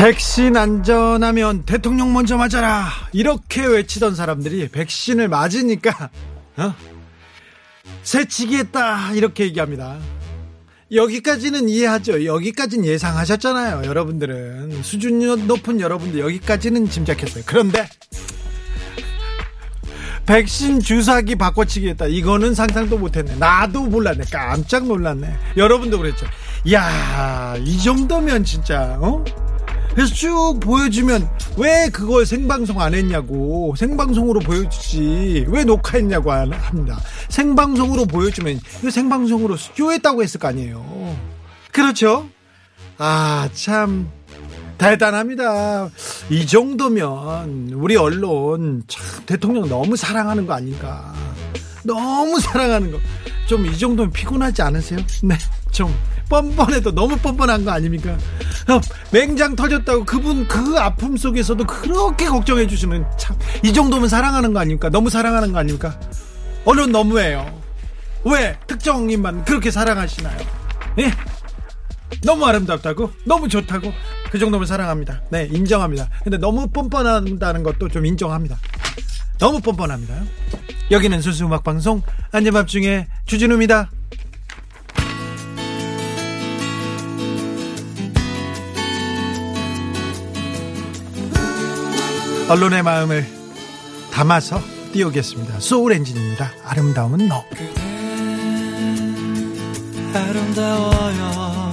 백신 안전하면 대통령 먼저 맞아라 이렇게 외치던 사람들이 백신을 맞으니까 어? 새치기했다 이렇게 얘기합니다. 여기까지는 이해하죠. 여기까지는 예상하셨잖아요. 여러분들은 수준 높은 여러분들 여기까지는 짐작했어요. 그런데 백신 주사기 바꿔치기 했다. 이거는 상상도 못했네. 나도 몰랐네. 깜짝 놀랐네. 여러분도 그랬죠. 야, 이 정도면 진짜 어? 그래서 쭉 보여주면 왜 그걸 생방송 안 했냐고. 생방송으로 보여주지. 왜 녹화했냐고 합니다. 생방송으로 보여주면 이거 생방송으로 쇼했다고 했을 거 아니에요. 그렇죠? 아 참. 대단합니다. 이 정도면 우리 언론 참 대통령 너무 사랑하는 거 아닌가. 너무 사랑하는 거. 좀 이 정도면 피곤하지 않으세요? 네 좀 뻔뻔해도 너무 뻔뻔한 거 아닙니까? 어, 맹장 터졌다고 그분 그 아픔 속에서도 그렇게 걱정해 주시면 참 이 정도면 사랑하는 거 아닙니까? 너무 사랑하는 거 아닙니까? 언론 너무해요. 왜 특정인만 그렇게 사랑하시나요? 예? 너무 아름답다고? 너무 좋다고? 그 정도면 사랑합니다. 네, 인정합니다. 근데 너무 뻔뻔한다는 것도 좀 인정합니다. 너무 뻔뻔합니다. 여기는 순수 음악 방송 안녕밤중에 주진우입니다. 언론의 마음을 담아서 띄우겠습니다. 소울 엔진입니다. 아름다움은 너. 아름다워요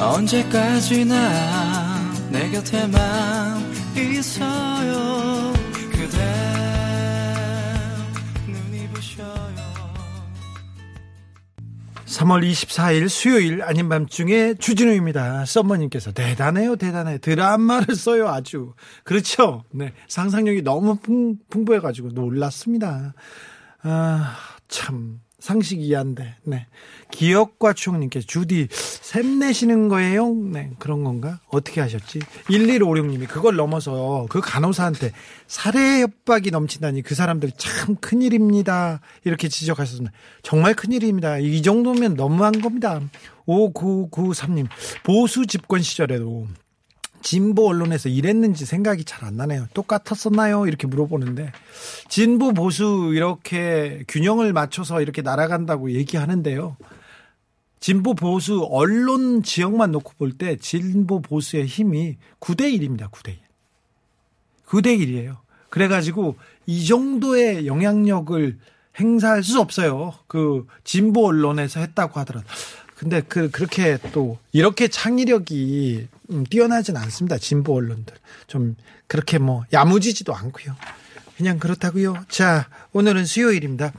언제까지나 내 곁에만 있어요 그대 3월 24일 수요일 아닌 밤중에 주진우입니다. 썸머님께서 대단해요, 대단해. 드라마를 써요, 아주. 그렇죠. 네. 상상력이 너무 풍, 풍부해가지고 놀랐습니다. 아, 참. 상식 이한데, 네. 기억과 추억님께서 주디, 샘내시는 거예요? 네. 그런 건가? 어떻게 하셨지? 1156님이 그걸 넘어서 그 간호사한테 살해 협박이 넘친다니 그 사람들 참 큰일입니다. 이렇게 지적하셨습니다. 정말 큰일입니다. 이 정도면 너무한 겁니다. 5993님, 보수 집권 시절에도 진보 언론에서 이랬는지 생각이 잘 안 나네요. 똑같았었나요? 이렇게 물어보는데 진보 보수 이렇게 균형을 맞춰서 이렇게 날아간다고 얘기하는데요. 진보 보수 언론 지역만 놓고 볼 때 진보 보수의 힘이 9대 1입니다. 9대 1. 9대 1이에요. 그래 가지고 이 정도의 영향력을 행사할 수 없어요. 그 진보 언론에서 했다고 하더라도. 근데 그 그렇게 또 이렇게 창의력이 음, 뛰어나진 않습니다. 진보 언론들 좀 그렇게 뭐 야무지지도 않고요. 그냥 그렇다고요. 자 오늘은 수요일입니다.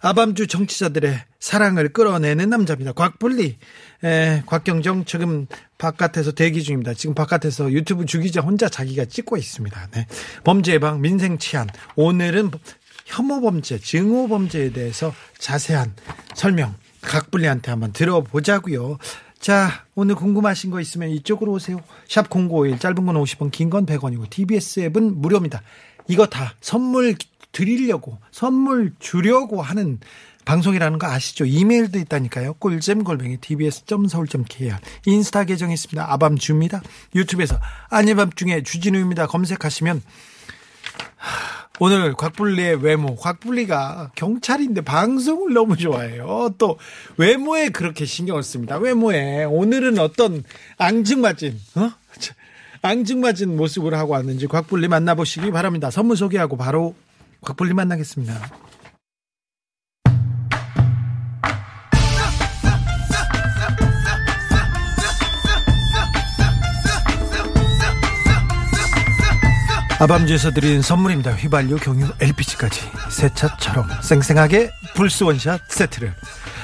아밤주 정치자들의 사랑을 끌어내는 남자입니다. 곽불리 에, 곽경정 지금 바깥에서 대기 중입니다. 지금 바깥에서 유튜브 주기자 혼자 자기가 찍고 있습니다. 네. 범죄 예방 민생 치안 오늘은 혐오 범죄 증오 범죄에 대해서 자세한 설명 각불리한테 한번 들어보자고요. 자, 오늘 궁금하신 거 있으면 이쪽으로 오세요. 샵 0951, 짧은 건 50원, 긴 건 100원이고, TBS 앱은 무료입니다. 이거 다 선물 드리려고, 선물 주려고 하는 방송이라는 거 아시죠? 이메일도 있다니까요. 꿀잼 골뱅이 tbs.서울.kr 인스타 계정 있습니다. 아밤주입니다. 유튜브에서 아니밤중에 주진우입니다. 검색하시면 하, 오늘 곽불리의 외모, 곽불리가 경찰인데 방송을 너무 좋아해요. 또 외모에 그렇게 신경을 씁니다. 외모에 오늘은 어떤 앙증맞은 어? 앙증맞은 모습을 하고 왔는지 곽불리 만나보시기 바랍니다. 선물 소개하고 바로 곽불리 만나겠습니다. 아밤주에서 드린 선물입니다. 휘발유, 경유, LPG까지. 새 차처럼 쌩쌩하게 불스 원샷 세트를.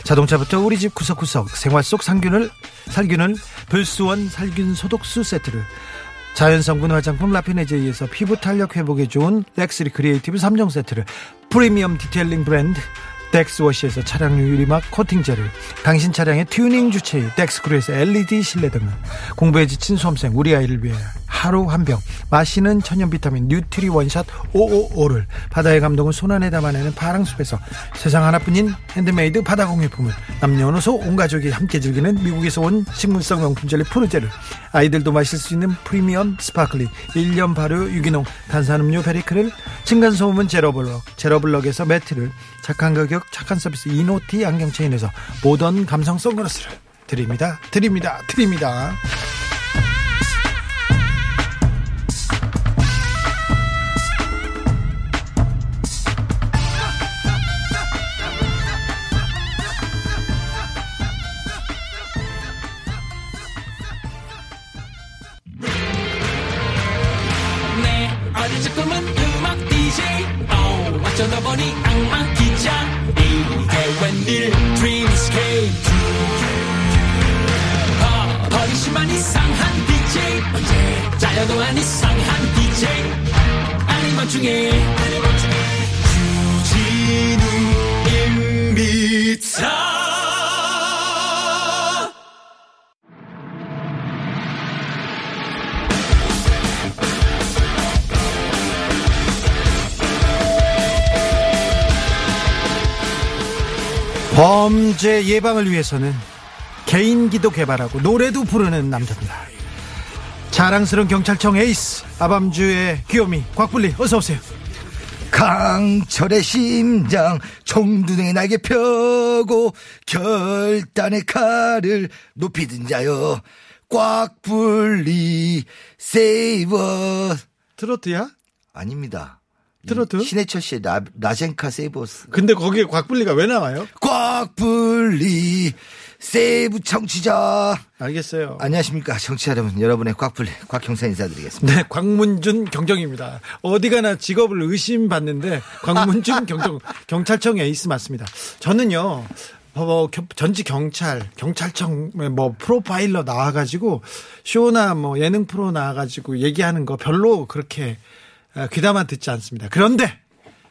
자동차부터 우리 집 구석구석 생활 속 상균을 살균을 불수원 살균 소독수 세트를. 자연 성분 화장품 라피네제이에서 피부 탄력 회복에 좋은 렉스리 크리에이티브 3종 세트를. 프리미엄 detailing 브랜드 덱스워시에서 차량 유리막 코팅제를 당신 차량의 튜닝 주치의 덱스크루에서 LED 실내등을. 공부에 지친 수험생 우리 아이를 위해 하루 한 병. 마시는 천연 비타민 뉴트리 원샷 555를 바다의 감동을 손안에 담아내는 파랑숲에서 세상 하나뿐인 핸드메이드 바다 공예품을 남녀노소 온 가족이 함께 즐기는 미국에서 온 식물성 명품 젤리 푸르제를 아이들도 마실 수 있는 프리미엄 sparkling 1년 발효 유기농 탄산음료 베리크를 층간소음은 제로블럭 제로블럭에서 매트를 착한 가격 착한 서비스 이노티 안경 체인에서 모던 감성 선글라스를 드립니다. 드립니다. 드립니다 범죄 예방을 위해서는 개인기도 개발하고 노래도 부르는 남자입니다. 자랑스러운 경찰청 에이스 아밤주의 귀요미 곽불리 어서 오세요. 강철의 심장 총두둥에 날개 펴고 결단의 칼을 높이 든 자여 꽉 불리 세이버 트로트야? 아닙니다. 트로트? 신해철 씨의 라, 라젠카 Save Us 근데 거기에 곽불리가 왜 나와요? 꽉 불리 save 청취자 알겠어요. 안녕하십니까 청취자 여러분 여러분의 꽉 불리 곽 형사 인사드리겠습니다 네, 광문준 경정입니다. 어디 가나 직업을 의심받는데 광문준 경정 경찰청 에이스 맞습니다. 저는요. 뭐 겨- 전직 경찰, 경찰청 뭐 프로파일러 나와가지고 쇼나 뭐 예능 프로 나와가지고 얘기하는 거 별로 그렇게 아, 귀담아 듣지 않습니다. 그런데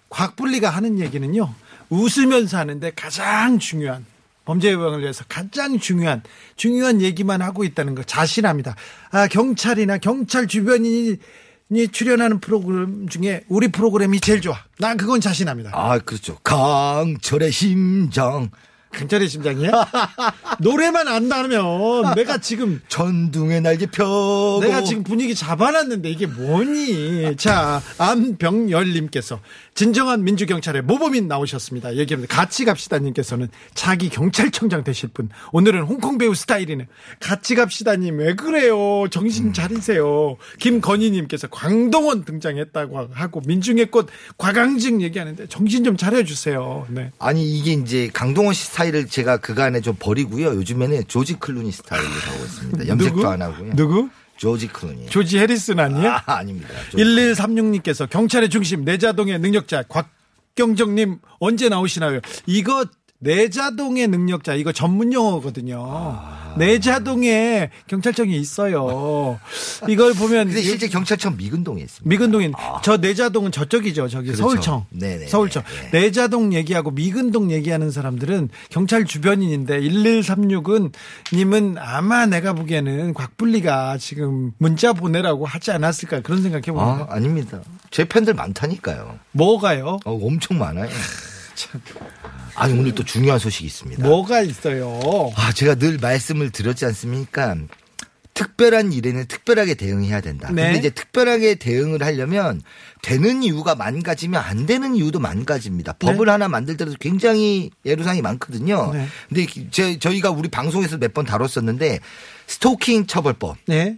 곽불리가 하는 얘기는요 웃으면서 하는데 가장 중요한 범죄 예방을 위해서 가장 중요한 중요한 얘기만 하고 있다는 거 자신합니다. 아 경찰이나 경찰 주변인이 출연하는 프로그램 중에 우리 프로그램이 제일 좋아. 난 그건 자신합니다. 아 그렇죠 강철의 심장 경찰의 심장이야? 노래만 안다면 내가 지금 전둥에 날개 펴고 내가 지금 분위기 잡아놨는데 이게 뭐니? 자, 안병열님께서 진정한 민주경찰의 모범인 나오셨습니다. 얘기합니다. 같이 갑시다님께서는 자기 경찰청장 되실 분. 오늘은 홍콩 배우 스타일이네. 같이 갑시다님 왜 그래요? 정신 차리세요. 김건희님께서 광동원 등장했다고 하고 민중의 꽃 과강직 얘기하는데 정신 좀 차려주세요. 네. 아니 이게 이제 강동원 씨 스타일을 제가 그간에 좀 버리고요. 요즘에는 조지 클루니 스타일로 가고 있습니다. 염색도 누구? 안 하고요. 누구? 조지 클루니. 조지 해리슨 아니에요? 아, 아닙니다. 조지 1136님께서 경찰의 중심 내자동의 능력자 곽경정님 언제 나오시나요? 이거 내자동의 능력자 이거 전문 용어거든요. 아. 내자동에 경찰청이 있어요. 이걸 보면 근데 실제 경찰청 미근동에 있습니다. 미근동인 저 내자동은 저쪽이죠. 저기 그렇죠. 서울청. 네네네. 서울청. 네. 내자동 얘기하고 미근동 얘기하는 사람들은 경찰 주변인인데 1136은 님은 아마 내가 보기에는 곽불리가 지금 문자 보내라고 하지 않았을까 그런 생각해 아, 봅니다. 아닙니다. 제 팬들 많다니까요. 뭐가요? 어, 엄청 많아요. 아니 오늘 또 중요한 소식이 있습니다. 뭐가 있어요? 아, 제가 늘 말씀을 드렸지 않습니까? 특별한 일에는 특별하게 대응해야 된다. 네. 근데 이제 특별하게 대응을 하려면 되는 이유가 많가지면 안 되는 이유도 많가집니다. 법을 하나 만들 때도 굉장히 예로상이 많거든요. 네. 근데 제, 저희가 우리 방송에서 몇 번 다뤘었는데 스토킹 처벌법 네.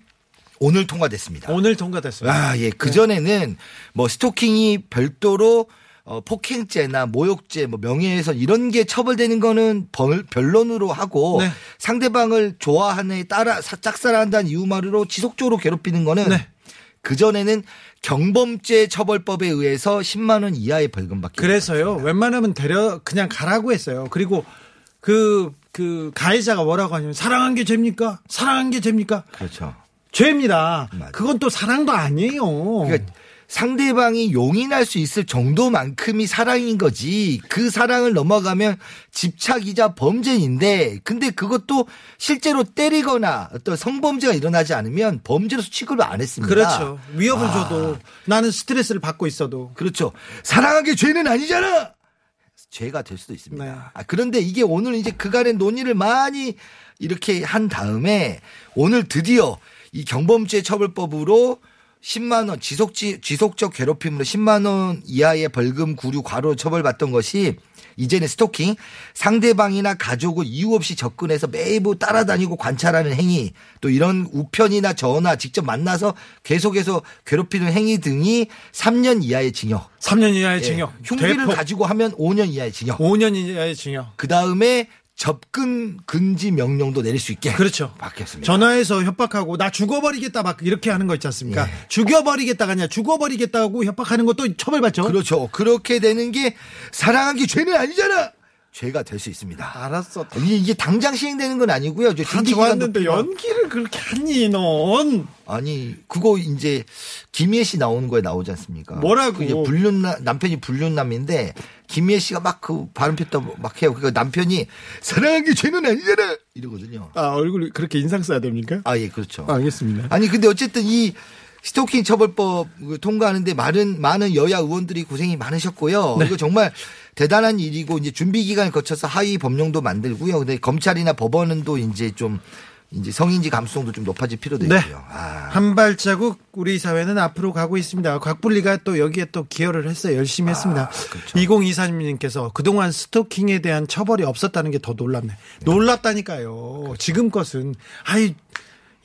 오늘 통과됐습니다. 오늘 통과됐어요. 아, 예. 그전에는 뭐 스토킹이 별도로 어, 폭행죄나 모욕죄, 뭐 명예훼손 이런 게 처벌되는 거는 벌, 변론으로 하고 네. 상대방을 좋아하는 애 따라 사- 짝사랑한다는 이유만으로 지속적으로 괴롭히는 거는 네. 그 전에는 경범죄 처벌법에 의해서 10만 원 이하의 벌금 받기. 그래서요. 웬만하면 데려 그냥 가라고 했어요. 그리고 그그 가해자가 뭐라고 하냐면 사랑한 게 죄입니까? 사랑한 게 죄입니까? 그렇죠. 죄입니다. 맞아요. 그건 또 사랑도 아니에요. 그러니까 상대방이 용인할 수 있을 정도만큼이 사랑인 거지. 그 사랑을 넘어가면 집착이자 범죄인데, 근데 그것도 실제로 때리거나 어떤 성범죄가 일어나지 않으면 범죄로서 취급을 안 했습니다. 그렇죠. 위협을 아. 줘도 나는 스트레스를 받고 있어도 그렇죠. 사랑한 게 죄는 아니잖아. 죄가 될 수도 있습니다. 네. 아, 그런데 이게 오늘 이제 그간의 논의를 많이 이렇게 한 다음에 오늘 드디어 이 경범죄 처벌법으로 10만 원 지속 지속적 괴롭힘으로 10만 원 이하의 벌금 구류 과로 처벌받던 것이 이제는 스토킹 상대방이나 가족을 이유 없이 접근해서 매부 따라다니고 관찰하는 행위 또 이런 우편이나 전화 직접 만나서 계속해서 괴롭히는 행위 등이 3년 이하의 징역 3년 이하의 예, 징역. 흉기를 대폭 가지고 하면 5년 이하의 징역. 5년 이하의 징역. 그 다음에 접근 금지 명령도 내릴 수 있게. 그렇죠. 바뀌었습니다. 전화해서 협박하고 나 죽어버리겠다 막 이렇게 하는 거 있지 않습니까? 예. 죽여버리겠다가 아니라 죽어버리겠다고 협박하는 것도 처벌받죠. 그렇죠. 그렇게 되는 게 사랑한 게 죄는 아니잖아. 죄가 될 수 있습니다. 알았어. 이게, 이게 당장 시행되는 건 아니고요. 이제 다 좋았는데 연기를 그렇게 하니 넌. 아니 그거 이제 김희애 씨 나오는 거에 나오지 않습니까? 뭐라고? 그게 불륜남 남편이 불륜남인데 김희애 씨가 막 그 발음 폈다 막 해요. 그러니까 남편이 사랑한 게 죄는 아니잖아 이러거든요. 아 얼굴 그렇게 인상 써야 됩니까? 아 예 그렇죠. 알겠습니다. 아니 근데 어쨌든 이 스토킹 처벌법 그 통과하는데 많은 많은 여야 의원들이 고생이 많으셨고요. 네. 이거 정말 대단한 일이고 이제 준비 기간을 거쳐서 하위 법령도 만들고요. 근데 검찰이나 법원은 또 이제 좀 이제 성인지 감수성도 좀 높아질 필요도 네. 있고요. 아. 한 발자국 우리 사회는 앞으로 가고 있습니다. 곽분리가 또 여기에 또 기여를 했어요. 열심히 했습니다. 그렇죠. 2024님께서 그동안 스토킹에 대한 처벌이 없었다는 게 더 놀랍네. 놀랍다니까요. 그렇죠. 지금 것은 아이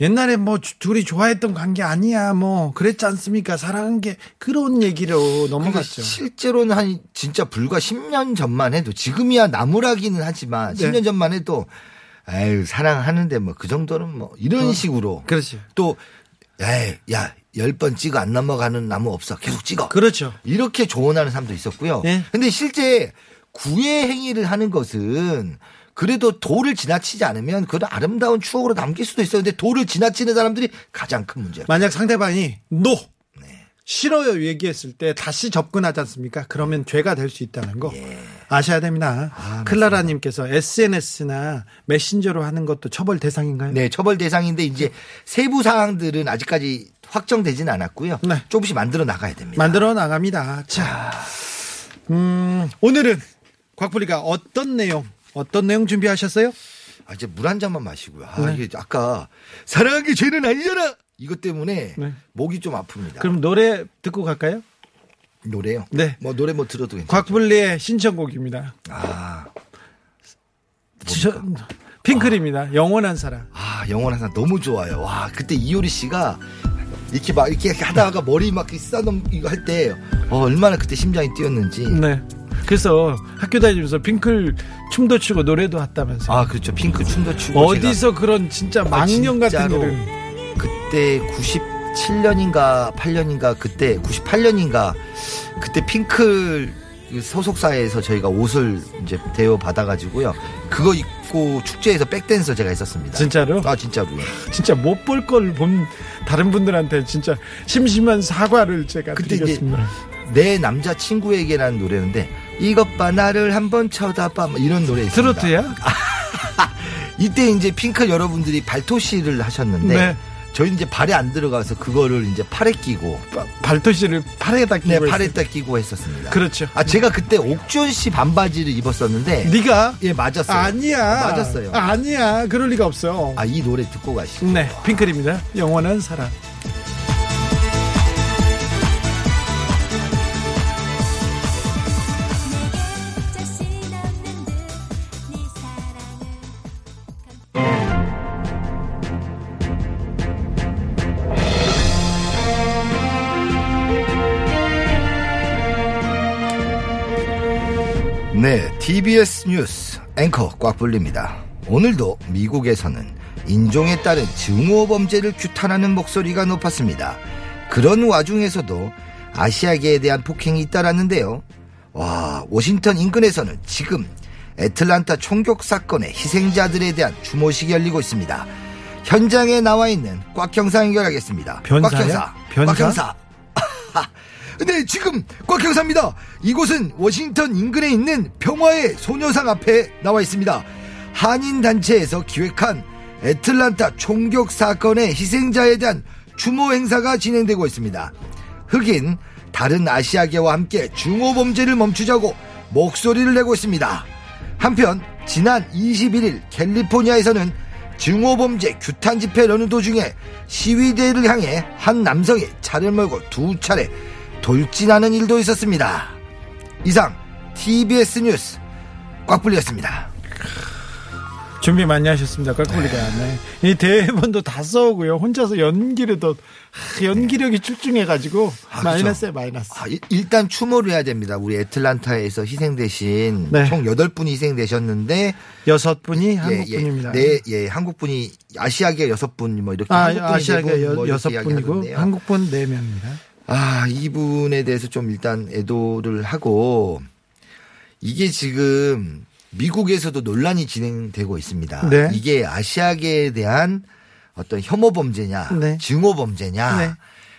옛날에 뭐 주- 둘이 좋아했던 관계 아니야 뭐 그랬지 않습니까? 사랑한 게 그런 얘기로 넘어갔죠. 실제로는 한 진짜 불과 10년 전만 해도 지금이야 나무라기는 하지만 네. 10년 전만 해도 아유 사랑하는데 뭐 그 정도는 뭐 이런 식으로 그렇죠. 또 에이 야열 번 찍어 안 넘어가는 나무 없어 계속 찍어 그렇죠. 이렇게 조언하는 사람도 있었고요. 예. 근데 실제 구애 행위를 하는 것은 그래도 도를 지나치지 않으면 그런 아름다운 추억으로 남길 수도 있어요. 근데 도를 지나치는 사람들이 가장 큰 문제예요. 만약 상대방이 노 네. 싫어요 얘기했을 때 다시 접근하지 않습니까? 그러면 죄가 될 수 있다는 거 아셔야 됩니다. 아, 클라라님께서 SNS나 메신저로 하는 것도 처벌 대상인가요? 네, 처벌 대상인데 이제 세부 사항들은 아직까지 확정되지는 않았고요. 네. 조금씩 만들어 나가야 됩니다. 만들어 나갑니다. 자, 음, 오늘은 곽부리가 어떤 내용, 어떤 내용 준비하셨어요? 아, 이제 물 한 잔만 마시고요. 아, 네. 이게 아까 사랑한 게 죄는 아니잖아. 이것 때문에 네. 목이 좀 아픕니다. 그럼 노래 듣고 갈까요? 노래요? 네. 뭐 노래 뭐 들어도 괜찮아요. 곽불리의 신청곡입니다. 아, 저- 핑클입니다. 영원한 사랑. 아, 영원한 사람 너무 좋아요. 와, 그때 이효리 씨가 이렇게 막 이렇게 하다가 머리 막 써넘 이거 할때 어, 얼마나 그때 심장이 뛰었는지. 네. 그래서 학교 다니면서 핑클 춤도 추고 노래도 했다면서. 아, 그렇죠. 핑크 춤도 추고 어디서 그런 진짜 망령 같은 진짜로. 일을. 그때 97년인가 8년인가 그때 98년인가 그때 핑클 그 소속사에서 저희가 옷을 이제 대여 받아가지고요. 그거 입고 축제에서 백댄서 제가 했었습니다. 진짜로? 아 진짜로요. 진짜 못 볼 걸 본 다른 분들한테 진짜 심심한 사과를 제가 그때 이제 드리겠습니다. 내 남자 친구에게라는 노래인데 이것 봐 나를 한번 쳐다봐 뭐 이런 노래 있습니다. 트로트야? 이때 이제 핑클 여러분들이 발토시를 하셨는데 네. 저희 이제 발에 안 들어가서 그거를 이제 팔에 끼고 바- 발토시를 팔에다 끼고 네. 팔에다 끼고 했었습니다. 그렇죠. 아 제가 그때 옥준 씨 반바지를 입었었는데 네가 예 맞았어요. 아니야. 맞았어요. 아니야. 그럴 리가 없어. 아이 노래 듣고 가시죠. 네, 핑클입니다. 영원한 사랑. TBS 뉴스 앵커 꽉 불립니다. 오늘도 미국에서는 인종에 따른 증오 범죄를 규탄하는 목소리가 높았습니다. 그런 와중에서도 아시아계에 대한 폭행이 잇따랐는데요. 와, 워싱턴 인근에서는 지금 애틀란타 총격 사건의 희생자들에 대한 추모식이 열리고 있습니다. 현장에 나와 있는 꽉 형사 연결하겠습니다. 변사야? 꽉 형사. 변사? 꽉 형사. 네, 지금 꽉 형사입니다. 이곳은 워싱턴 인근에 있는 평화의 소녀상 앞에 나와 있습니다. 한인 단체에서 기획한 애틀란타 총격 사건의 희생자에 대한 추모 행사가 진행되고 있습니다. 흑인 다른 아시아계와 함께 중호 범죄를 멈추자고 목소리를 내고 있습니다. 한편 지난 21일 캘리포니아에서는 증오범죄 규탄 집회 러는 도중에 시위대를 향해 한 남성이 차를 몰고 두 차례 돌진하는 일도 있었습니다. 이상 TBS 뉴스 꽉 불렸습니다. 준비 많이 하셨습니다. 깎고리가. 네. 이 대본도 다 써오고요. 혼자서 연기를 더, 하, 연기력이 출중해가지고, 아, 마이너스에 그죠. 마이너스. 아, 일- 일단 추모를 해야 됩니다. 우리 애틀란타에서 희생되신 네. 총 8분이 희생되셨는데 여섯 분이 예, 한국 예, 분입니다. 네, 예, 한국 분이 아시아계 여섯 분뭐 이렇게 아, 네 분, 여- 뭐 여섯 이렇게 분이고, 이야기하던데요. 한국 분네 명입니다. 아, 이분에 대해서 좀 일단 애도를 하고 이게 지금 미국에서도 논란이 진행되고 있습니다. 네. 이게 아시아계에 대한 어떤 혐오 범죄냐, 네. 증오 범죄냐. 네.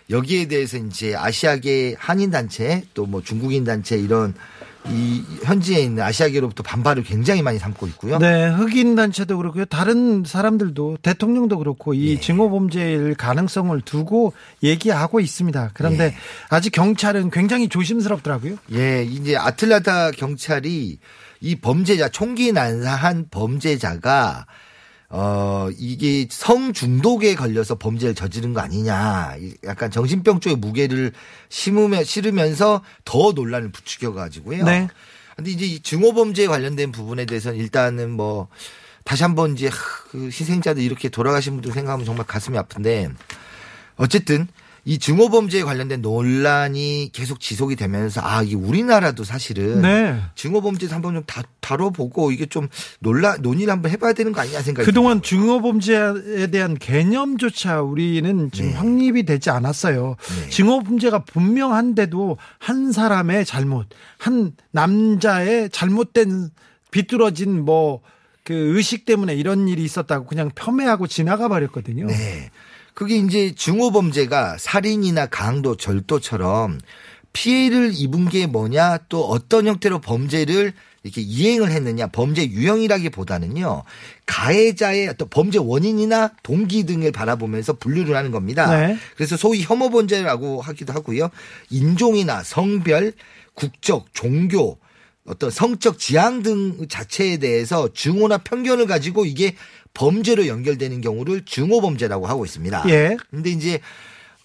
여기에 대해서 이제 아시아계 한인 단체 또 뭐 중국인 단체 이런 이 현지에 있는 아시아계로부터 반발을 굉장히 많이 삼고 있고요. 네, 흑인 단체도 그렇고요. 다른 사람들도 대통령도 그렇고 이 예. 증오 범죄일 가능성을 두고 얘기하고 있습니다. 그런데 예. 아직 경찰은 굉장히 조심스럽더라고요. 예, 이제 아틀란타 경찰이 이 범죄자 총기 난사한 범죄자가 어 이게 성 중독에 걸려서 범죄를 저지른 거 아니냐. 이 약간 정신병 쪽의 무게를 심으며 실으면서 더 논란을 부추겨 가지고요. 네. 근데 이제 이 증오 범죄에 관련된 부분에 대해서는 일단은 뭐 다시 한번 이제 그 희생자들 이렇게 돌아가신 분들 생각하면 정말 가슴이 아픈데 어쨌든 이 증오범죄에 관련된 논란이 계속 지속이 되면서 아, 이게 우리나라도 사실은 네. 증오범죄 한번 좀 다, 다뤄보고 이게 좀 논란, 논의를 한번 해봐야 되는 거 아니냐 생각이 그동안 증오 범죄에 대한 개념조차 우리는 지금 네. 확립이 되지 않았어요. 네. 증오 범죄가 분명한데도 한 사람의 잘못, 한 남자의 잘못된 비뚤어진 뭐 그 의식 때문에 이런 일이 있었다고 그냥 폄훼하고 지나가 버렸거든요. 네. 그게 이제 증오범죄가 살인이나 강도, 절도처럼 피해를 입은 게 뭐냐 또 어떤 형태로 범죄를 이렇게 이행을 했느냐 범죄 유형이라기보다는요 가해자의 어떤 범죄 원인이나 동기 등을 바라보면서 분류를 하는 겁니다. 네. 그래서 소위 혐오 범죄라고 하기도 하고요. 인종이나 성별, 국적, 종교, 어떤 성적 지향 등 자체에 대해서 증오나 편견을 가지고 이게 범죄로 연결되는 경우를 증오 범죄라고 하고 있습니다. 예. 근데 이제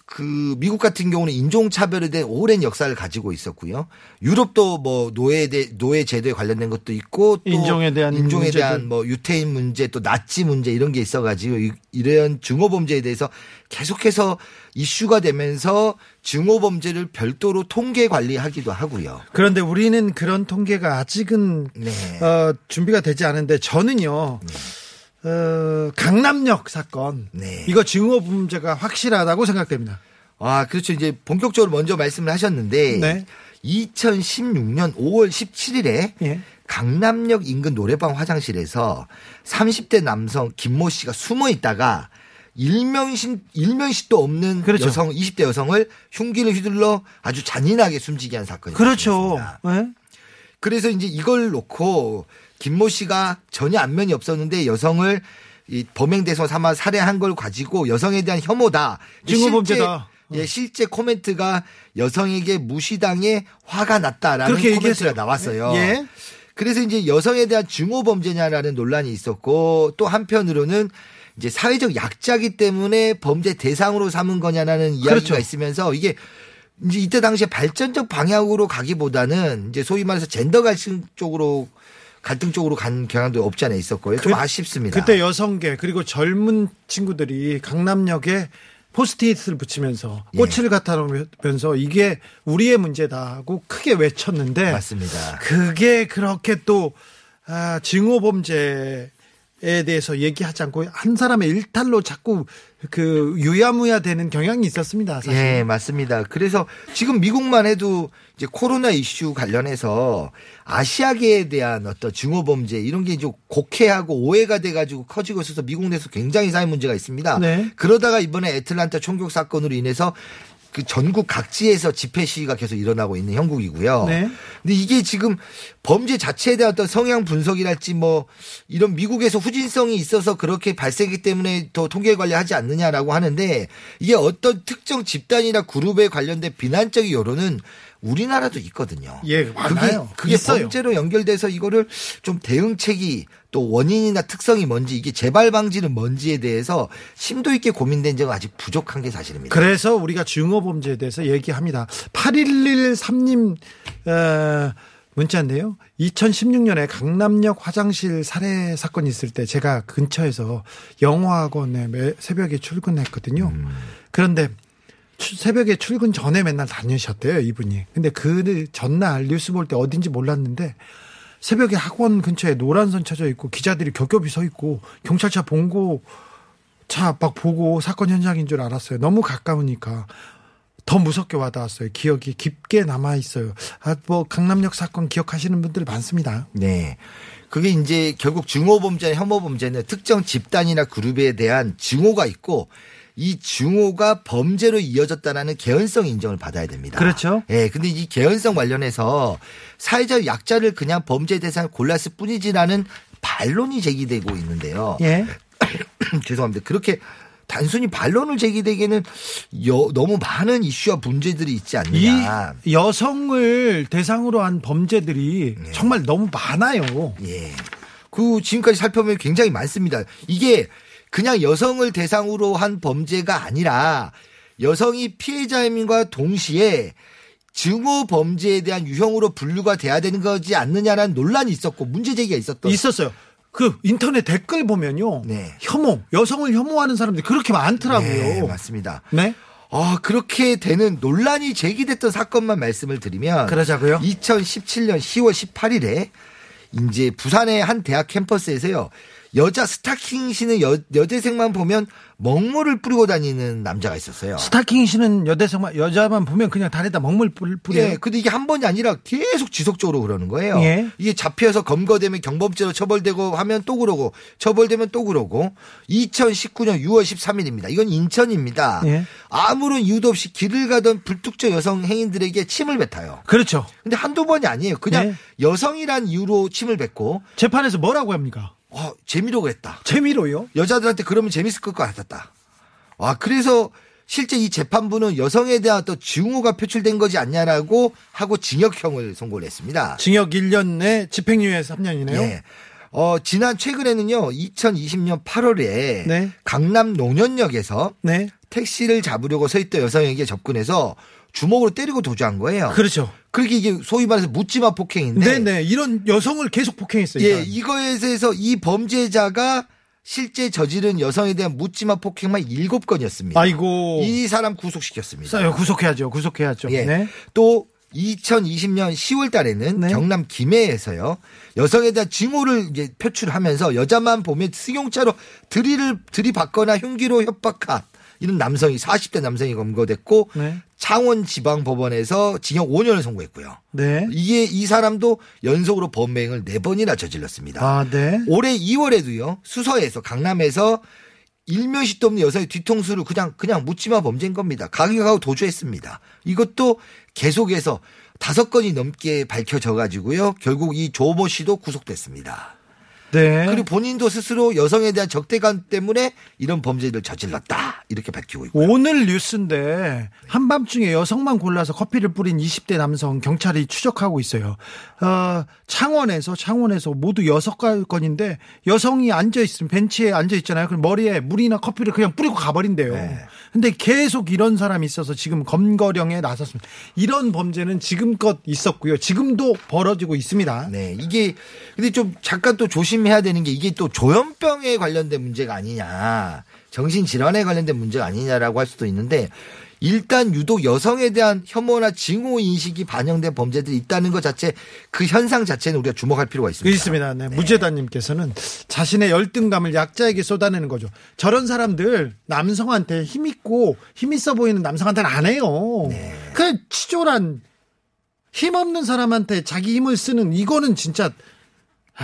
그 미국 같은 경우는 인종차별에 대한 오랜 역사를 가지고 있었고요. 유럽도 뭐 노예 대 노예 제도에 관련된 것도 있고 또 인종에 대한 인종에 문제도. 대한 뭐 유태인 문제 또 나치 문제 이런 게 있어가지고 이- 이런 증오 범죄에 대해서 계속해서 이슈가 되면서 증오 범죄를 별도로 통계 관리하기도 하고요. 그런데 우리는 그런 통계가 아직은 네. 어, 준비가 되지 않은데 저는요. 어, 강남역 사건 네. 이거 증오 범죄가 확실하다고 생각됩니다. 아, 그렇죠. 이제 본격적으로 먼저 말씀을 하셨는데 네. 2016년 5월 17일에 예. 강남역 인근 노래방 화장실에서 30대 남성 김모 씨가 숨어 있다가 일명신 일면식도 없는 그렇죠. 여성 20대 여성을 흉기를 휘둘러 아주 잔인하게 숨지게 한 사건이 그렇죠. 예? 그래서 이제 이걸 놓고 김모 씨가 전혀 안면이 없었는데 여성을 이 범행 대상 삼아 살해한 걸 가지고 여성에 대한 혐오다. 증오범죄다. 예, 실제 코멘트가 여성에게 무시당해 화가 났다라는 그렇게 코멘트가 얘기했어요. 나왔어요. 예. 그래서 이제 여성에 대한 증오범죄냐라는 논란이 있었고 또 한편으로는 이제 사회적 약자기 때문에 범죄 대상으로 삼은 거냐라는 이야기가 그렇죠. 있으면서 이게 이제 이때 당시에 발전적 방향으로 가기보다는 이제 소위 말해서 젠더 갈등 쪽으로 갈등 쪽으로 간 경향도 없지 않아 있었고요. 좀 그- 아쉽습니다. 그때 여성계 그리고 젊은 친구들이 강남역에 포스트잇을 붙이면서 예. 꽃을 갖다 놓으면서 이게 우리의 문제다고 크게 외쳤는데 맞습니다. 그게 그렇게 또 아, 증오 범죄 대해서 얘기하지 않고 한 사람의 일탈로 자꾸 그 유야무야 되는 경향이 있었습니다. 사실. 예, 맞습니다. 그래서 지금 미국만 해도 이제 코로나 이슈 관련해서 아시아계에 대한 어떤 증오 범죄 이런 게좀 곡해하고 오해가 돼 가지고 커지고 있어서 미국 내에서 굉장히 사회 문제가 있습니다. 네. 그러다가 이번에 애틀란타 총격 사건으로 인해서 그 전국 각지에서 집회 시위가 계속 일어나고 있는 형국이고요. 네. 근데 이게 지금 범죄 자체에 대한 어떤 성향 분석이랄지 뭐 이런 미국에서 후진성이 있어서 그렇게 발생했기 때문에 더 통계 관리하지 않느냐라고 하는데 이게 어떤 특정 집단이나 그룹에 관련된 비난적인 여론은 우리나라도 있거든요. 예, 많아요. 그게, 그게 있어요. 범죄로 연결돼서 이거를 좀 대응책이 또 원인이나 특성이 뭔지 이게 재발 방지는 뭔지에 대해서 심도 있게 고민된 적은 아직 부족한 게 사실입니다. 그래서 우리가 증오 범죄에 대해서 얘기합니다. 8113님 어, 문자인데요. 2016년에 강남역 화장실 살해 사건이 있을 때 제가 근처에서 영어학원에 매- 새벽에 출근했거든요. 그런데 추- 새벽에 출근 전에 맨날 다니셨대요, 이분이. 근데 그 전날 뉴스 볼 때 어딘지 몰랐는데 새벽에 학원 근처에 노란선 쳐져 있고 기자들이 겹겹이 서 있고 경찰차 본고 차 막 보고 사건 현장인 줄 알았어요. 너무 가까우니까 더 무섭게 와닿았어요. 기억이 깊게 남아 있어요. 아, 뭐 강남역 사건 기억하시는 분들 많습니다. 네. 그게 이제 결국 증오 범죄, 혐오 범죄는 특정 집단이나 그룹에 대한 증오가 있고 이 증오가 범죄로 이어졌다라는 개연성 인정을 받아야 됩니다. 그렇죠. 예, 근데 이 개연성 관련해서 사회적 약자를 그냥 범죄 대상을 골랐을 뿐이지라는 반론이 제기되고 있는데요. 예. 죄송합니다. 그렇게 단순히 반론을 제기되기에는 여- 너무 많은 이슈와 문제들이 있지 이 않느냐. 여성을 대상으로 한 범죄들이 네. 정말 너무 많아요. 예. 그 지금까지 살펴보면 굉장히 많습니다. 이게 그냥 여성을 대상으로 한 범죄가 아니라 여성이 피해자임과 동시에 증오 범죄에 대한 유형으로 분류가 돼야 되는 거지 않느냐라는 논란이 있었고 문제 제기가 있었던 있었어요. 그 인터넷 댓글 보면요. 네. 혐오, 여성을 혐오하는 사람들이 그렇게 많더라고요. 네, 맞습니다. 네. 아, 그렇게 되는 논란이 제기됐던 사건만 말씀을 드리면 그러자고요. 2017년 10월 18일에 이제 부산의 한 대학 캠퍼스에서요. 여자 스타킹 신은 여, 여대생만 보면 먹물을 뿌리고 다니는 남자가 있었어요. 스타킹 신은 여대생만 여자만 보면 그냥 다리에다 먹물 뿌- 뿌려요. 예, 근데 이게 한 번이 아니라 계속 지속적으로 그러는 거예요. 예. 이게 잡혀서 검거되면 경범죄로 처벌되고 하면 또 그러고 처벌되면 또 그러고 2019년 6월 13일입니다. 이건 인천입니다. 예. 아무런 이유도 없이 길을 가던 불특정 여성 행인들에게 침을 뱉어요. 그렇죠. 근데 한두 번이 아니에요. 그냥 네. 여성이란 이유로 침을 뱉고 재판에서 뭐라고 합니까? 어, 재미로 그랬다. 재미로요. 여자들한테 그러면 재밌을 것 같았다. 와, 그래서 실제 이 재판부는 여성에 대한 또 증오가 표출된 거지 않냐라고 하고 징역형을 선고를 했습니다. 징역 1년 내 집행유예 3년이네요. 예. 어, 지난 최근에는요, 2020년 8월에 네. 강남 노년역에서 네. 택시를 잡으려고 서 있던 여성에게 접근해서 주먹으로 때리고 도주한 거예요. 그렇죠. 그렇게 이게 소위 말해서 묻지마 폭행인데. 네, 네. 이런 여성을 계속 폭행했어요. 이 예. 이거에 대해서 이 범죄자가 실제 저지른 여성에 대한 묻지마 폭행만 7건이었습니다. 아이고. 이 사람 구속시켰습니다. 구속해야죠. 구속해야죠. 예. 네. 또 2020년 10월 달에는 네. 경남 김해에서요. 여성에 대한 징후를 이제 표출하면서 여자만 보면 승용차로 들이를 들이받거나 흉기로 협박한 이런 남성이 40대 남성이 검거됐고 네. 창원 지방 법원에서 징역 5년을 선고했고요. 네. 이게 이 사람도 연속으로 범행을 4번이나 저질렀습니다. 아, 네. 올해 2월에도요 수서에서 강남에서 일면식도 없는 여성의 뒤통수를 그냥 그냥 묻지마 범죄인 겁니다. 가격하고 도주했습니다. 이것도 계속해서 다섯 건이 넘게 밝혀져 가지고요. 결국 이 조모 씨도 구속됐습니다. 네. 그리고 본인도 스스로 여성에 대한 적대감 때문에 이런 범죄를 저질렀다 이렇게 밝히고 있고. 오늘 뉴스인데 한밤중에 여성만 골라서 커피를 뿌린 20대 남성 경찰이 추적하고 있어요. 어, 창원에서 창원에서 모두 여섯 건인데 여성이 앉아 있으면 벤치에 앉아 있잖아요. 그럼 머리에 물이나 커피를 그냥 뿌리고 가버린대요. 네. 근데 계속 이런 사람이 있어서 지금 검거령에 나섰습니다. 이런 범죄는 지금껏 있었고요. 지금도 벌어지고 있습니다. 네, 이게 근데 좀 잠깐 또 조심 해야 되는 게 이게 또 조현병에 관련된 문제가 아니냐, 정신 질환에 관련된 문제가 아니냐라고 할 수도 있는데 일단 유독 여성에 대한 혐오나 징후 인식이 반영된 범죄들이 있다는 것 자체 그 현상 자체는 우리가 주목할 필요가 있습니다. 있습니다. 네. 무죄단님께서는 자신의 열등감을 약자에게 쏟아내는 거죠. 저런 사람들 남성한테 힘 있고 힘 있어 보이는 남성한테는 안 해요. 네. 그 치졸한 힘 없는 사람한테 자기 힘을 쓰는 이거는 진짜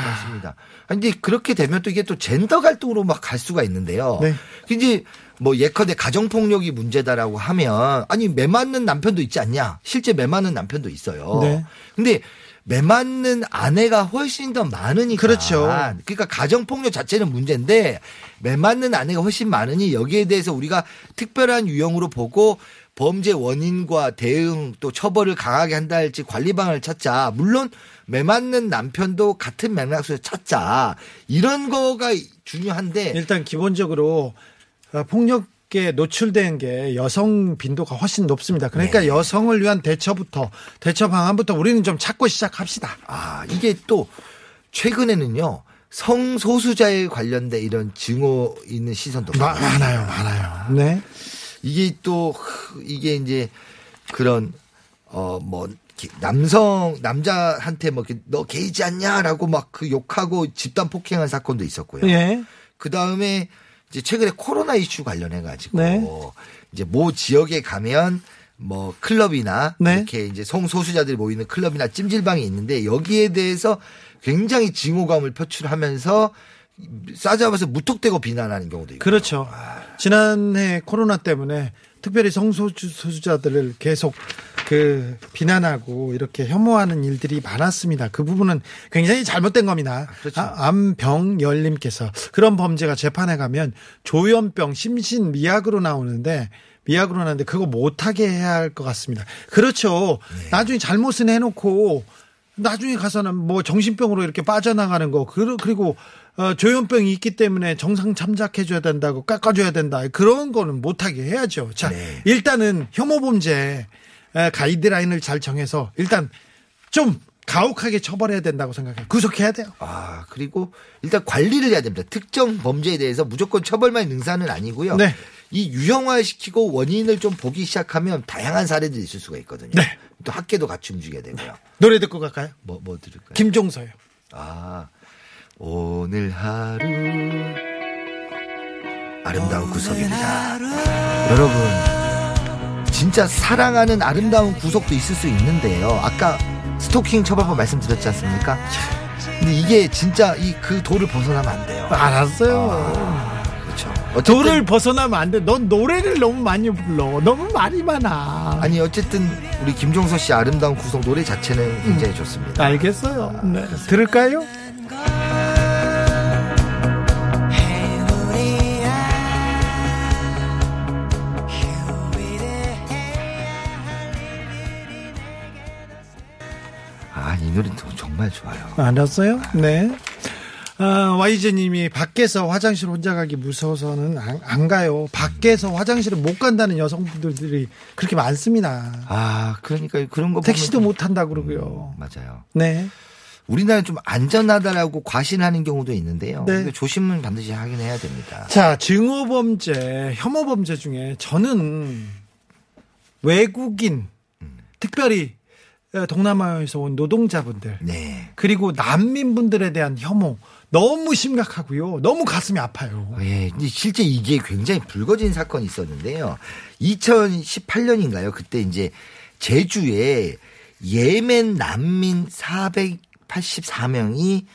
맞습니다. 근데 그렇게 되면 또 이게 또 젠더 갈등으로 막 갈 수가 있는데요. 네. 이제 뭐 예컨대 가정 폭력이 문제다라고 하면 아니 매 맞는 남편도 있지 않냐? 실제 매 맞는 남편도 있어요. 네. 근데 매 맞는 아내가 훨씬 더 많으니까. 그렇죠. 그러니까 가정 폭력 자체는 문제인데 매 맞는 아내가 훨씬 많으니 여기에 대해서 우리가 특별한 유형으로 보고 범죄 원인과 대응 또 처벌을 강하게 한다 할지 관리 방안을 찾자. 물론 매 맞는 남편도 같은 맥락 속에서 찾자. 이런 거가 중요한데 일단 기본적으로 어, 폭력에 노출된 게 여성 빈도가 훨씬 높습니다. 그러니까 네. 여성을 위한 대처부터 대처 방안부터 우리는 좀 찾고 시작합시다. 아, 이게 또 최근에는요. 성소수자에 관련된 이런 증오 있는 시선도 마- 많아요. 많아요, 많아요. 네. 이게 또 이게 이제 그런 어뭐 남성 남자한테 뭐 이렇게 너 게이지 않냐라고 막 그 욕하고 집단 폭행한 사건도 있었고요. 예. 그 다음에 이제 최근에 코로나 이슈 관련해 가지고 네. 이제 모 지역에 가면 뭐 클럽이나 네. 이렇게 이제 성소수자들이 모이는 클럽이나 찜질방이 있는데 여기에 대해서 굉장히 징호감을 표출하면서 싸잡아서 무턱대고 비난하는 경우도 있고. 그렇죠. 지난해 코로나 때문에 특별히 성소수자들을 계속 그 비난하고 이렇게 혐오하는 일들이 많았습니다. 그 부분은 굉장히 잘못된 겁니다. 그렇죠. 아, 암병열님께서 그런 범죄가 재판에 가면 조현병, 심신, 미약으로 나오는데 미약으로 나오는데 그거 못하게 해야 할 것 같습니다. 그렇죠. 나중에 잘못은 해놓고 나중에 가서는 뭐 정신병으로 이렇게 빠져나가는 거 그리- 그리고 어, 조현병이 있기 때문에 정상 참작해줘야 된다고 깎아줘야 된다 그런 거는 못하게 해야죠. 자 네. 일단은 혐오 범죄 에, 가이드라인을 잘 정해서 일단 좀 가혹하게 처벌해야 된다고 생각해요. 구속해야 돼요. 아, 그리고 일단 관리를 해야 됩니다. 특정 범죄에 대해서 무조건 처벌만 능사는 아니고요. 네. 이 유형화시키고 원인을 좀 보기 시작하면 다양한 사례들이 있을 수가 있거든요. 네. 또 학계도 같이 움직여야 되고요. 노래 듣고 갈까요? 뭐, 뭐 들을까요? 김종서요. 아, 오늘 하루 아름다운 구석입니다. 여러분, 진짜 사랑하는 아름다운 구석도 있을 수 있는데요. 아까 스토킹 처벌법 말씀드렸지 않습니까? 근데 이게 진짜 이그 도를 벗어나면 안 돼요. 알았어요. 그렇죠. 어쨌든 도를 벗어나면 안 돼. 넌 노래를 너무 많이 불러. 너무 말이 많아. 아니 어쨌든 우리 김종서 씨 아름다운 구석 노래 자체는 굉장히 좋습니다. 알겠어요. 네. 들을까요? 노래 정말 좋아요. 알았어요. 네. 아, 와이즈님이 밖에서 화장실 혼자 가기 무서워서는 안, 안 가요. 밖에서 화장실을 못 간다는 여성분들이 그렇게 많습니다. 아, 그러니까 그런 거 택시도 못 탄다 그러고요. 좀- 맞아요. 네. 우리나라는 좀 안전하다라고 과신하는 경우도 있는데요. 네. 근데 조심은 반드시 하긴 해야 됩니다. 자, 증오범죄, 혐오범죄 중에 저는 외국인, 특별히 어, 동남아에서 온 노동자분들, 네. 그리고 난민분들에 대한 혐오 너무 심각하고요. 너무 가슴이 아파요. 예, 근데 실제 이게 굉장히 불거진 사건이 있었는데요. 2018년인가요? 그때 이제 제주에 예멘 난민 484명이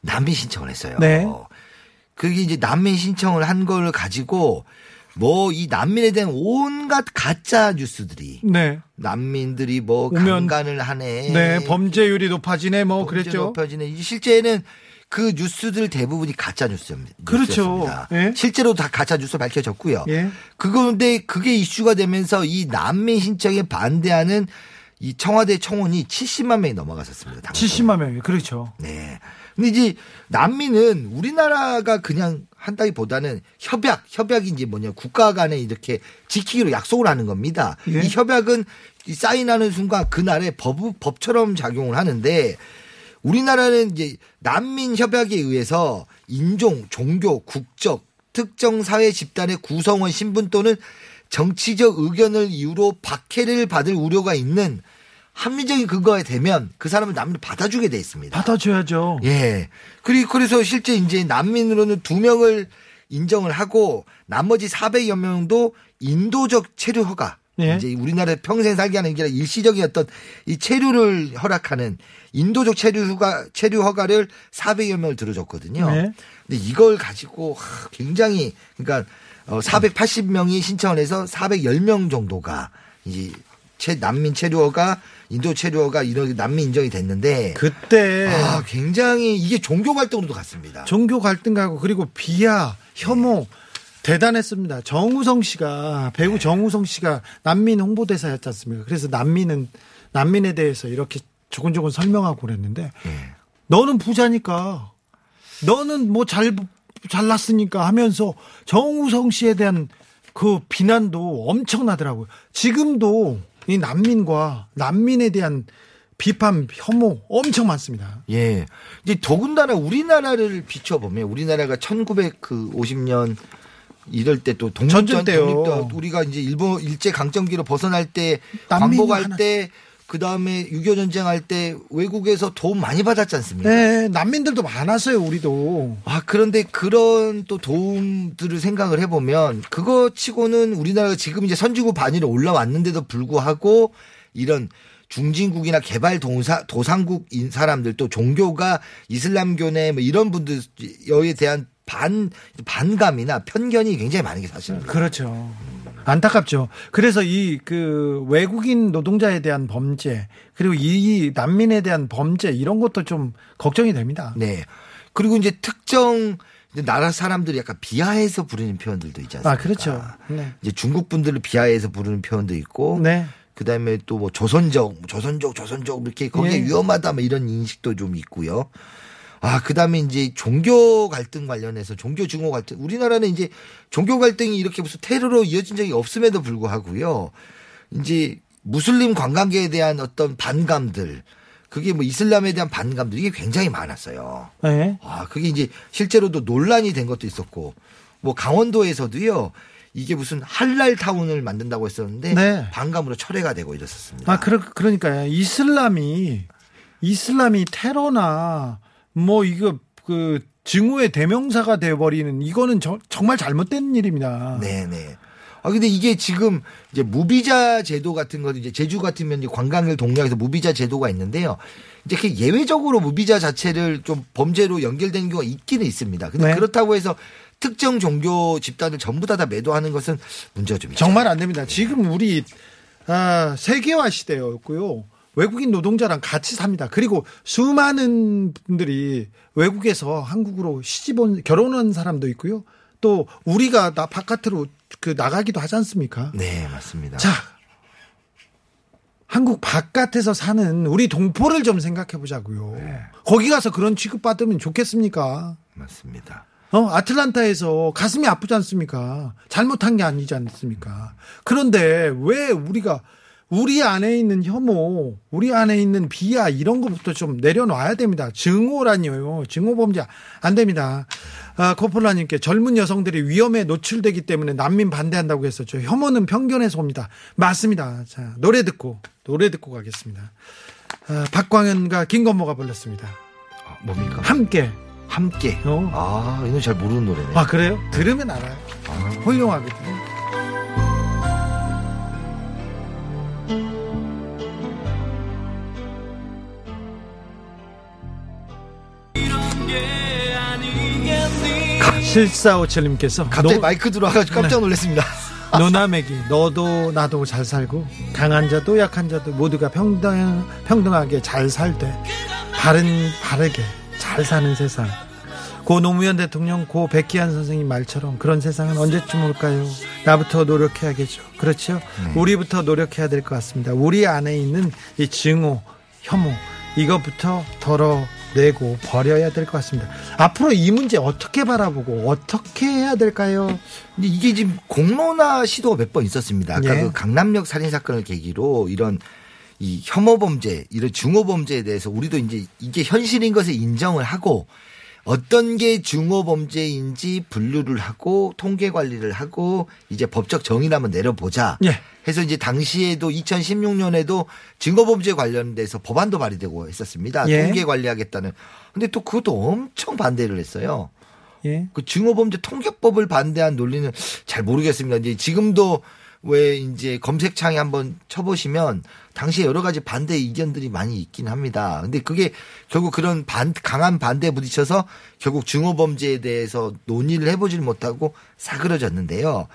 난민 신청을 했어요. 네. 그게 이제 난민 신청을 한 걸 가지고 뭐 이 난민에 대한 온갖 가짜 뉴스들이 네. 난민들이 뭐 오면- 강간을 하네. 네, 범죄율이 높아지네, 뭐, 범죄 그랬죠. 높아지네. 이 실제는 그 뉴스들 대부분이 가짜 뉴스입니다. 그렇죠. 예. 실제로 다 가짜 뉴스 밝혀졌고요. 예. 그건데 그게 이슈가 되면서 이 난민 신청에 반대하는 이 청와대 청원이 70만 명이 넘어갔었습니다. 당시에. 70만 명이, 그렇죠. 네. 근데 이제 난민은 우리나라가 그냥 한다기보다는 협약, 협약이 이제 뭐냐 국가 간에 이렇게 지키기로 약속을 하는 겁니다. 예. 이 협약은 이 사인하는 순간 그날에 법, 법처럼 작용을 하는데 우리나라는 이제 난민 협약에 의해서 인종, 종교, 국적, 특정 사회 집단의 구성원 신분 또는 정치적 의견을 이유로 박해를 받을 우려가 있는 합리적인 근거가 되면 그 사람을 난민으로 받아주게 돼 있습니다. 받아줘야죠. 예. 그리고 그래서 실제 이제 난민으로는 두 명을 인정을 하고 나머지 400여 명도 인도적 체류 허가. 예. 이제 우리나라에 평생 살게 하는 게 아니라 일시적인 어떤 이 체류를 허락하는 인도적 체류 허가, 체류 허가를 400여 명을 들어줬거든요. 네. 근데 이걸 가지고 하, 굉장히 그러니까 어, 480명이 신청을 해서 410명 정도가 이제 채, 난민 체류허가 인도 체류허가 이런 난민 인정이 됐는데 그때 아, 굉장히 이게 종교 갈등으로도 갔습니다. 종교 갈등하고 그리고 비하, 혐오 대단했습니다. 정우성 씨가 배우 정우성 씨가 난민 홍보대사였지 않습니까? 그래서 난민은 난민에 대해서 이렇게 조곤조곤 설명하고 그랬는데 예. 너는 부자니까 너는 뭐 잘 잘났으니까 하면서 정우성 씨에 대한 그 비난도 엄청나더라고요. 지금도 이 난민과 난민에 대한 비판, 혐오 엄청 많습니다. 예. 이제 더군다나 우리나라를 비춰보면 우리나라가 1950년 이럴 때또 독립전 전쟁 때요. 우리가 이제 일본 일제 강점기로 벗어날 때 광복할 때 그 다음에 6.25 전쟁 할 때 외국에서 도움 많이 받았지 않습니까? 네, 난민들도 많았어요, 우리도. 아, 그런데 그런 또 도움들을 생각을 해보면 그거 치고는 우리나라가 지금 이제 선진국 반위로 올라왔는데도 불구하고 이런 중진국이나 개발 도사, 도상국인 사람들 또 종교가 이슬람교네 뭐 이런 분들에 대한 반, 반감이나 편견이 굉장히 많은 게 사실입니다. 그렇죠. 안타깝죠. 그래서 이 그 외국인 노동자에 대한 범죄 그리고 이 난민에 대한 범죄 이런 것도 좀 걱정이 됩니다. 네. 그리고 이제 특정 이제 나라 사람들이 약간 비하해서 부르는 표현들도 있지 않습니까? 아 그렇죠. 네. 이제 중국 분들을 비하해서 부르는 표현도 있고 네. 그다음에 또 뭐 조선적, 조선적, 조선적 이렇게 거기에 예. 위험하다 뭐 이런 인식도 좀 있고요. 아, 그 다음에 이제 종교 갈등 관련해서 종교 증오 갈등. 우리나라는 이제 종교 갈등이 이렇게 무슨 테러로 이어진 적이 없음에도 불구하고요. 이제 무슬림 관광객에 대한 어떤 반감들 그게 뭐 이슬람에 대한 반감들 이게 굉장히 많았어요. 네. 아, 그게 이제 실제로도 논란이 된 것도 있었고, 뭐 강원도에서도요, 이게 무슨 할랄 타운을 만든다고 했었는데, 네. 반감으로 철회가 되고 이랬었습니다. 아 그러, 그러니까요. 이슬람이 이슬람이 테러나 뭐 이거 그 증오의 대명사가 돼버리는 이거는 저- 정말 잘못된 일입니다. 네네. 아, 근데 이게 지금 이제 무비자 제도 같은 거, 이제 제주 같으면 이제 관광을 동력에서 무비자 제도가 있는데요. 이제 그 예외적으로 무비자 자체를 좀 범죄로 연결되는 경우가 있기는 있습니다. 근데 네. 그렇다고 해서 특정 종교 집단을 전부 다 다 매도하는 것은 문제가 좀 있죠. 정말 안 됩니다. 지금 우리 아, 세계화 시대였고요. 외국인 노동자랑 같이 삽니다. 그리고 수많은 분들이 외국에서 한국으로 시집 온 결혼한 사람도 있고요. 또 우리가 나 바깥으로 그 나가기도 하지 않습니까? 네, 맞습니다. 자, 한국 바깥에서 사는 우리 동포를 좀 생각해 보자고요. 거기 가서 그런 취급 받으면 좋겠습니까? 맞습니다. 어, 아틀란타에서 가슴이 아프지 않습니까? 잘못한 게 아니지 않습니까? 그런데 왜 우리가 우리 안에 있는 혐오, 우리 안에 있는 비하 이런 것부터 좀 내려놔야 됩니다. 증오라니요. 증오 범죄 안 됩니다. 아, 코폴라님께 젊은 여성들이 위험에 노출되기 때문에 난민 반대한다고 했었죠. 혐오는 편견에서 옵니다. 맞습니다. 자, 노래 듣고, 노래 듣고 가겠습니다. 아, 박광현과 김건모가 불렀습니다. 아, 뭡니까? 함께. 함께. 어. 아, 이건 잘 모르는 노래네. 아, 그래요? 들으면 알아요. 훌륭하거든요. 실사오칠님께서 갑자기 노- 마이크 들어와가지고 깜짝 놀랐습니다. 노나맥이 너도 나도 잘 살고 강한 자도 약한 자도 모두가 평등 평등하게 잘 살 때 바른 바르게 잘 사는 세상. 고 노무현 대통령 고 백기환 선생님 말처럼 그런 세상은 언제쯤 올까요? 나부터 노력해야겠죠. 그렇죠? 우리부터 노력해야 될 것 같습니다. 우리 안에 있는 이 증오, 혐오 이것부터 덜어 내고 버려야 될 것 같습니다. 앞으로 이 문제 어떻게 바라보고 어떻게 해야 될까요? 이게 지금 공론화 시도가 몇 번 있었습니다. 아까 예. 그 강남역 살인 사건을 계기로 이런 이 혐오 범죄, 이런 증오 범죄에 대해서 우리도 이제 이게 현실인 것을 인정을 하고 어떤 게 중호 범죄인지 분류를 하고 통계 관리를 하고 이제 법적 정의를 한번 내려보자. 예. 해서 이제 당시에도 2016년에도 증거 범죄 관련돼서 법안도 발의되고 했었습니다. 예. 통계 관리하겠다는. 근데 또 그것도 엄청 반대를 했어요. 예. 그 증오범죄 통계법을 반대한 논리는 잘 모르겠습니다. 이제 지금도 왜 이제 검색창에 한번 쳐보시면 당시에 여러 가지 반대 의견들이 많이 있긴 합니다. 근데 그게 결국 그런 반, 강한 반대에 부딪혀서 결국 증오범죄에 대해서 논의를 해보질 못하고 사그러졌는데요.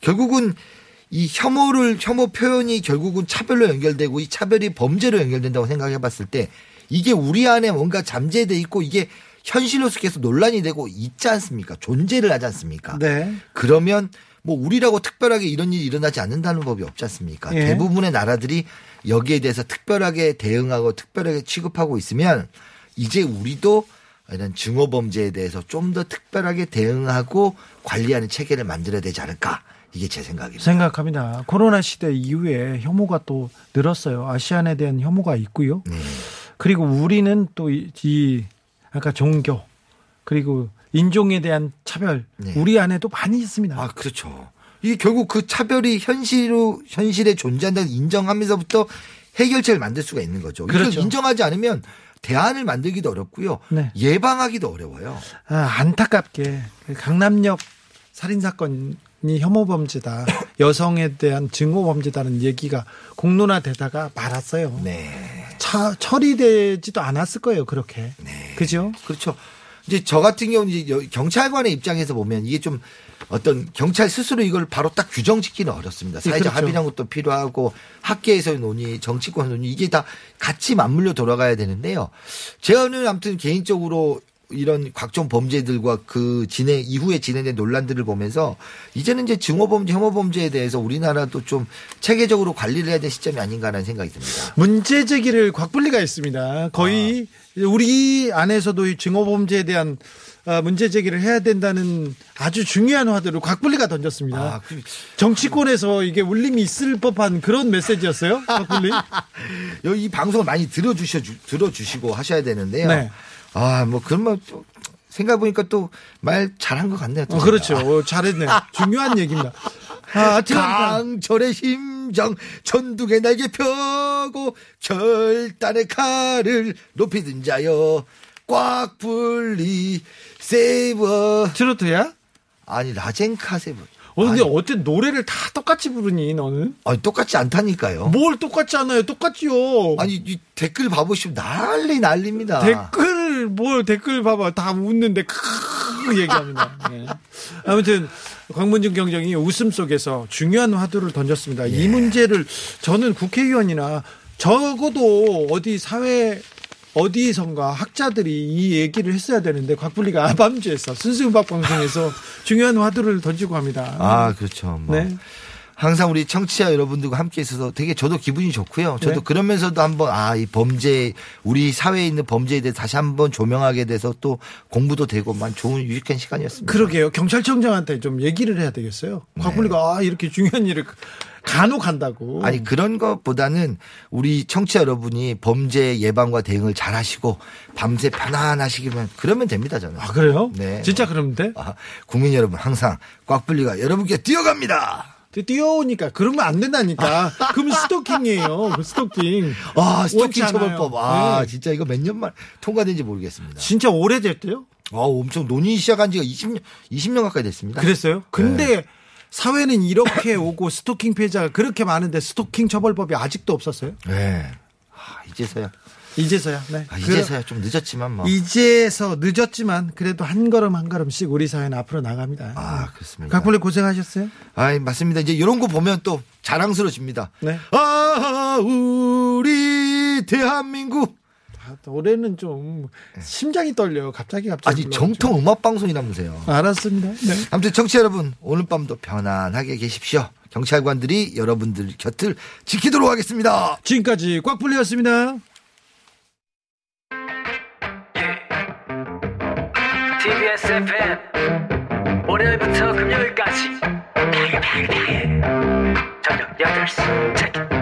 결국은 이 혐오를 혐오 표현이 결국은 차별로 연결되고 이 차별이 범죄로 연결된다고 생각해 봤을 때 이게 우리 안에 뭔가 잠재돼 있고 이게 현실로서 계속 논란이 되고 있지 않습니까? 존재를 하지 않습니까? 네. 그러면 뭐 우리라고 특별하게 이런 일이 일어나지 않는다는 법이 없지 않습니까? 예. 대부분의 나라들이 여기에 대해서 특별하게 대응하고 특별하게 취급하고 있으면 이제 우리도 이런 증오 범죄에 대해서 좀 더 특별하게 대응하고 관리하는 체계를 만들어야 되지 않을까? 이게 제 생각입니다. 생각합니다. 코로나 시대 이후에 혐오가 또 늘었어요. 아시안에 대한 혐오가 있고요. 네. 그리고 우리는 또 이 아까 종교 그리고 인종에 대한 차별 네. 우리 안에도 많이 있습니다. 아, 그렇죠. 이게 결국 그 차별이 현실로, 현실에 존재한다는 인정하면서부터 해결책을 만들 수가 있는 거죠. 그렇죠. 인정하지 않으면 대안을 만들기도 어렵고요. 네. 예방하기도 어려워요. 아, 안타깝게 강남역 살인 사건이 혐오 범죄다. 여성에 대한 증오 범죄다는 얘기가 공론화되다가 말았어요. 네. 차, 처리되지도 않았을 거예요. 그렇게. 그죠? 그렇죠. 이제 저 같은 경우는 이제 여- 경찰관의 입장에서 보면 이게 좀 어떤 경찰 스스로 이걸 바로 딱 규정짓기는 어렵습니다. 사회적 그렇죠. 합의라는 것도 필요하고 학계에서의 논의, 정치권 논의 이게 다 같이 맞물려 돌아가야 되는데요. 제가는 아무튼 개인적으로 이런 각종 범죄들과 그 진행 이후에 진행된 논란들을 보면서 이제는 이제 증오범죄, 혐오범죄에 대해서 우리나라도 좀 체계적으로 관리를 해야 될 시점이 아닌가라는 생각이 듭니다. 문제 제기를 곽분리가 있습니다. 거의 우리 안에서도 이 증오 범죄에 대한 아, 문제 제기를 해야 된다는 아주 중요한 화두를 곽분리가 던졌습니다. 아, 그- 정치권에서 이게 울림이 있을 법한 그런 메시지였어요. 곽분리. 이 방송을 많이 들어주셔 들어주시고 하셔야 되는데요. 네. 아, 뭐 그러면 또 생각 보니까 또 말 잘한 것 같네요. 또 어, 그렇죠. 어, 잘했네. 중요한 얘기입니다. 아, 강철의 심장 전두개 날개 펴고 결단의 칼을 높이 든 자여 꽉 불리 세이버 트로트야? 아니 라젠카 세이버 어, 근데 아니, 어때 노래를 다 똑같이 부르니 너는? 아니, 똑같지 않다니까요. 뭘 똑같지 않아요? 똑같지요. 아니 이 댓글 봐보시면 난리 난립니다. 댓글 뭘 댓글 봐봐 다 웃는데 크 얘기합니다. 네. 아무튼 광문중 경정이 웃음 속에서 중요한 화두를 던졌습니다. 이 문제를 저는 국회의원이나 적어도 어디 사회 어디선가 학자들이 이 얘기를 했어야 되는데 곽분리가 아밤주에서 순수음악 방송에서 중요한 화두를 던지고 합니다. 아 그렇죠. 뭐. 네. 항상 우리 청취자 여러분들과 함께 있어서 되게 저도 기분이 좋고요. 저도 네. 그러면서도 한번 아 이 범죄 우리 사회에 있는 범죄에 대해 서 다시 한번 조명하게 돼서 또 공부도 되고 만 좋은 유익한 시간이었습니다. 그러게요. 경찰청장한테 좀 얘기를 해야 되겠어요. 곽분리가 아, 이렇게 중요한 일을 간혹 한다고. 아니 그런 것보다는 우리 청취자 여러분이 범죄 예방과 대응을 잘 하시고 밤새 편안하시기만 그러면 됩니다 저는. 아, 그래요? 네. 진짜 그러면 돼? 아, 국민 여러분 항상 꽉불리가 여러분께 뛰어갑니다. 뛰어오니까 그러면 안 된다니까. 그러면 스토킹이에요. 그 스토킹. 아 스토킹. 처벌법. 아 네. 진짜 이거 몇 년 만 통과된지 모르겠습니다. 진짜 오래됐대요? 아 엄청 논의 시작한 지가 20년 20년 가까이 됐습니다. 그랬어요? 근데 네. 사회는 이렇게 오고 스토킹 피해자가 그렇게 많은데 스토킹 처벌법이 아직도 없었어요? 네. 아, 이제서야. 이제서야. 네. 아, 이제서야 좀 늦었지만 뭐. 이제서 늦었지만 그래도 한 걸음 한 걸음씩 우리 사회는 앞으로 나갑니다. 아 그렇습니다. 각벌리 고생하셨어요? 아 맞습니다. 이제 이런 거 보면 또 자랑스러워집니다. 네. 아 우리 대한민국. 아, 올해는 좀 심장이 떨려요. 갑자기 갑자기. 아니 정통 음악 방송이라면서요. 알았습니다. 네. 아무튼 청취자 여러분 오늘 밤도 편안하게 계십시오. 경찰관들이 여러분들 곁을 지키도록 하겠습니다. 지금까지 꽉불리였습니다. TBS FM 월요일부터 금요일까지 저녁 8시 체크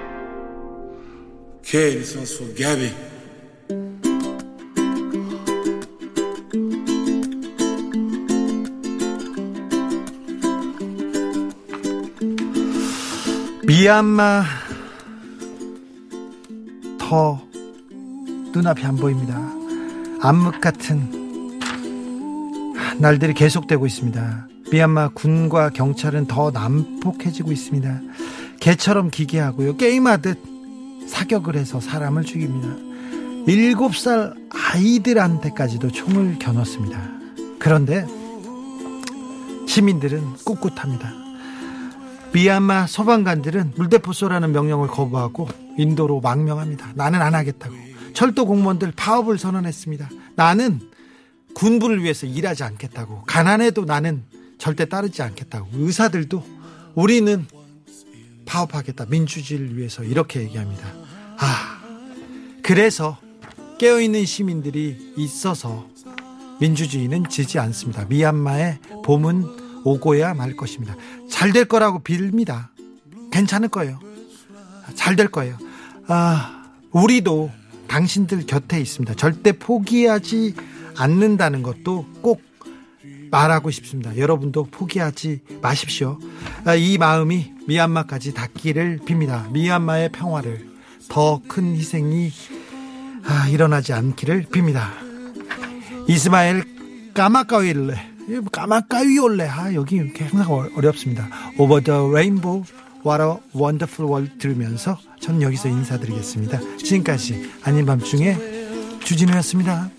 Okay, this one's for Gabby. 미얀마 더 눈앞이 안 보입니다. 암흑 같은 날들이 계속되고 있습니다. 미얀마 군과 경찰은 더 난폭해지고 있습니다. 개처럼 기계하고요. 게임하듯 사격을 해서 사람을 죽입니다. 일곱 살 아이들한테까지도 총을 겨눴습니다. 그런데 시민들은 꿋꿋합니다. 미얀마 소방관들은 물대포 쏘라는 명령을 거부하고 인도로 망명합니다. 나는 안 하겠다고. 철도 공무원들 파업을 선언했습니다. 나는 군부를 위해서 일하지 않겠다고. 가난해도 나는 절대 따르지 않겠다고. 의사들도 우리는 파업하겠다. 민주주의를 위해서 이렇게 얘기합니다. 아, 그래서 깨어있는 시민들이 있어서 민주주의는 지지 않습니다. 미얀마의 봄은 오고야 말 것입니다. 잘 될 거라고 빕니다. 괜찮을 거예요. 잘 될 거예요. 아, 우리도 당신들 곁에 있습니다. 절대 포기하지 않는다는 것도 꼭 말하고 싶습니다. 여러분도 포기하지 마십시오. 아, 이 마음이 미얀마까지 닿기를 빕니다. 미얀마의 평화를 더 큰 희생이 아, 일어나지 않기를 빕니다. 이스마엘 까마까위올레 까마까위올레 아 여기 이렇게 항상 어- 어렵습니다. Over the Rainbow What a Wonderful World 들으면서 저는 여기서 인사드리겠습니다. 지금까지 아닌 밤중에 주진우였습니다.